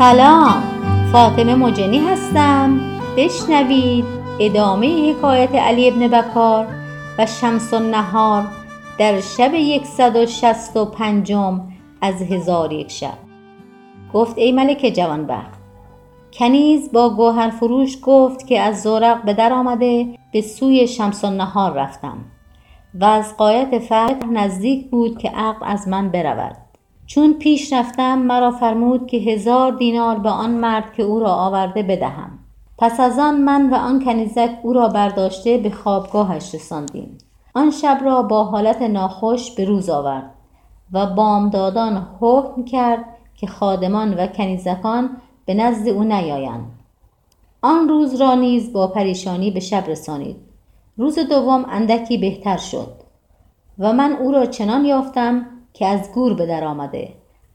سلام. فاطمه مجنی هستم. بشنوید ادامه حکایت علی ابن بکار و شمس النهار در شب یکصد و شست و پنجم از هزار یک شب. گفت ای ملک جوانبخت کنیز با گوهر فروش گفت که از زورق به در آمده به سوی شمس النهار رفتم و از قایت فتح نزدیک بود که عقل از من برود. چون پیش رفتم مرا فرمود که هزار دینار به آن مرد که او را آورده بدهم. پس از آن من و آن کنیزک او را برداشته به خوابگاهش رساندیم. آن شب را با حالت ناخوش به روز آورد و بامدادان حکم کرد که خادمان و کنیزکان به نزد او نیایند. آن روز را نیز با پریشانی به شب رسانید. روز دوم اندکی بهتر شد و من او را چنان یافتم که از گور به در آمده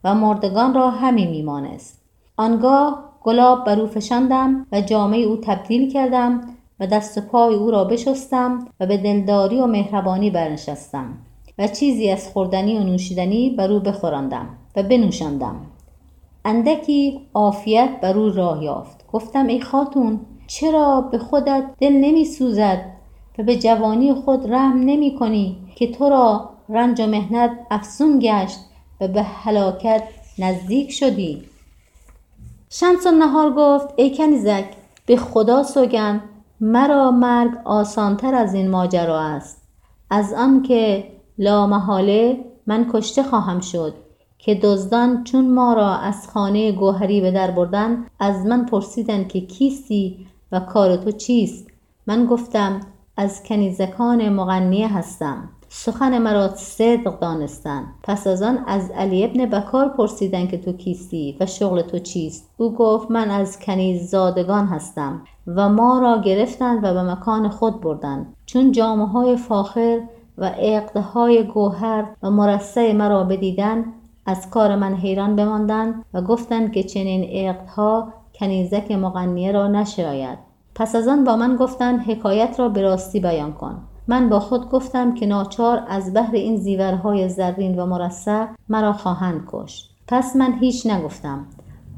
و مردگان را همی میمانست. آنگاه گلاب بر او فشاندم و جامه او تبدیل کردم و دست و پای او را بشستم و به دلداری و مهربانی برنشستم و چیزی از خوردنی و نوشیدنی بر او بخوراندم و بنوشاندم. اندکی عافیت بر او راه یافت. گفتم ای خاتون چرا به خودت دل نمی سوزد و به جوانی خود رحم نمی کنی که تو را رنج و مهنت افزون گشت و به هلاکت نزدیک شدی. شمس النهار گفت ای کنیزک به خدا سوگند مرا مرگ آسانتر از این ماجرا است. از آنکه لامحاله من کشته خواهم شد که دزدان چون ما را از خانه گوهری به در بردن از من پرسیدند که کیستی و کار تو چیست؟ من گفتم از کنیزکان مغنیه هستم. سخن مرا صدق دانستند. پس از آن از علی ابن بکار پرسیدند که تو کیستی و شغل تو چیست؟ او گفت من از کنیز زادگان هستم و ما را گرفتند و به مکان خود بردند. چون جامعه های فاخر و عقدهای گوهر و مرصع مرا بدیدند از کار من حیران بماندند و گفتند که چنین عقدها کنیزک مغنیه را نشاید. پس از آن با من گفتند حکایت را به راستی بیان کن. من با خود گفتم که ناچار از بهر این زیورهای زرین و مرصع مرا خواهند کشت. پس من هیچ نگفتم.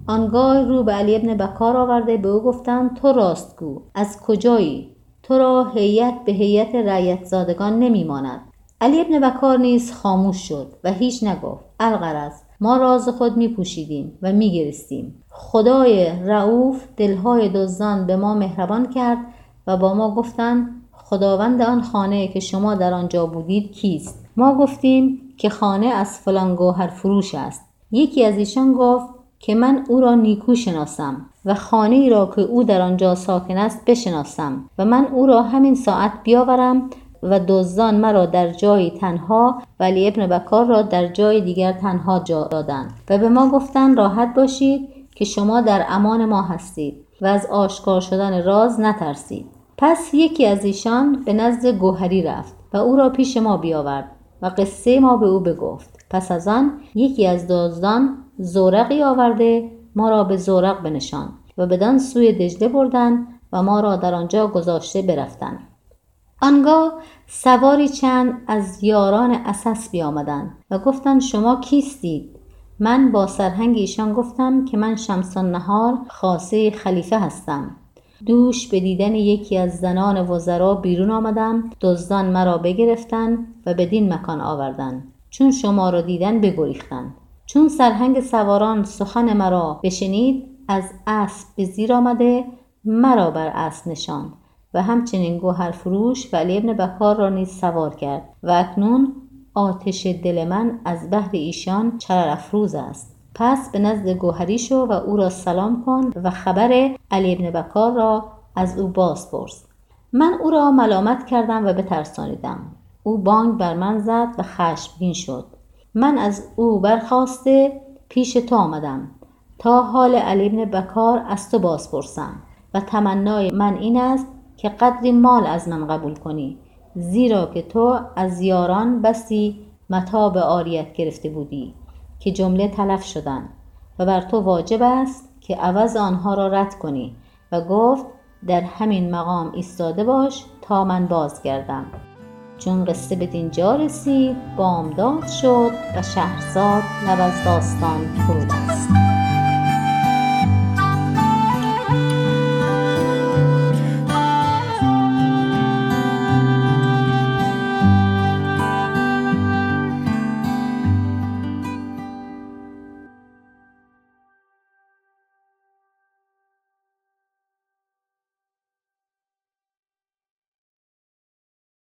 آنگاه رو به علی ابن بکار آورده به او گفتم تو راستگو از کجایی؟ تو را هیئت به هیئت رعیت زادگان نمیماند. علی ابن بکار نیز خاموش شد و هیچ نگفت. الغرض ما راز خود می پوشیدیم و می گرستیم. خدای رعوف دلهای دزدان به ما مهربان کرد و با ما گفتند خداوند آن خانه که شما در آنجا بودید کیست؟ ما گفتیم که خانه از فلان گوهر فروش است. یکی از ایشان گفت که من او را نیکو شناسم و خانه ای را که او در آنجا ساکن است بشناسم و من او را همین ساعت بیاورم و دزدان مرا در جایی تنها ولی ابن بکار را در جای دیگر تنها جا دادند و به ما گفتند راحت باشید که شما در امان ما هستید و از آشکار شدن راز نترسید. پس یکی از ایشان به نزد گوهری رفت و او را پیش ما بیاورد و قصه ما به او بگفت. پس از آن یکی از دزدان زورقی آورده ما را به زورق بنشان و بدان سوی دجله بردن و ما را در آنجا گذاشته برفتند. آنگاه سواری چند از یاران اساس بیامدند و گفتند شما کیستید؟ من با سرهنگ ایشان گفتم که من شمسان نهار خاصه خلیفه هستم. دوش به دیدن یکی از زنان وزرا بیرون آمدم دزدان مرا بگرفتند و بدین مکان آوردند چون شما را دیدن بگریختند چون سرهنگ سواران سخن مرا بشنید از اسب به زیر آمده مرا بر اسب نشاند. و همچنین گوهر فروش و علی ابن بکار را نیز سوار کرد. و اکنون آتش دل من از بهر ایشان چرر افروز است. پس به نزد گوهری شو و او را سلام کن و خبر علی ابن بکار را از او باز پرس. من او را ملامت کردم و بترسانیدم. او بانگ بر من زد و خشمگین شد. من از او برخواسته پیش تو آمدم. تا حال علی ابن بکار از تو باز پرسم و تمنای من این است که قدری مال از من قبول کنی زیرا که تو از یاران بسی متاب آریت گرفته بودی. که جمله تلف شدند و بر تو واجب است که عوض آنها را رد کنی و گفت در همین مقام ایستاده باش تا من بازگردم. چون قصه به دینجا رسید بامداد شد و شهرزاد لب از داستان فرود است.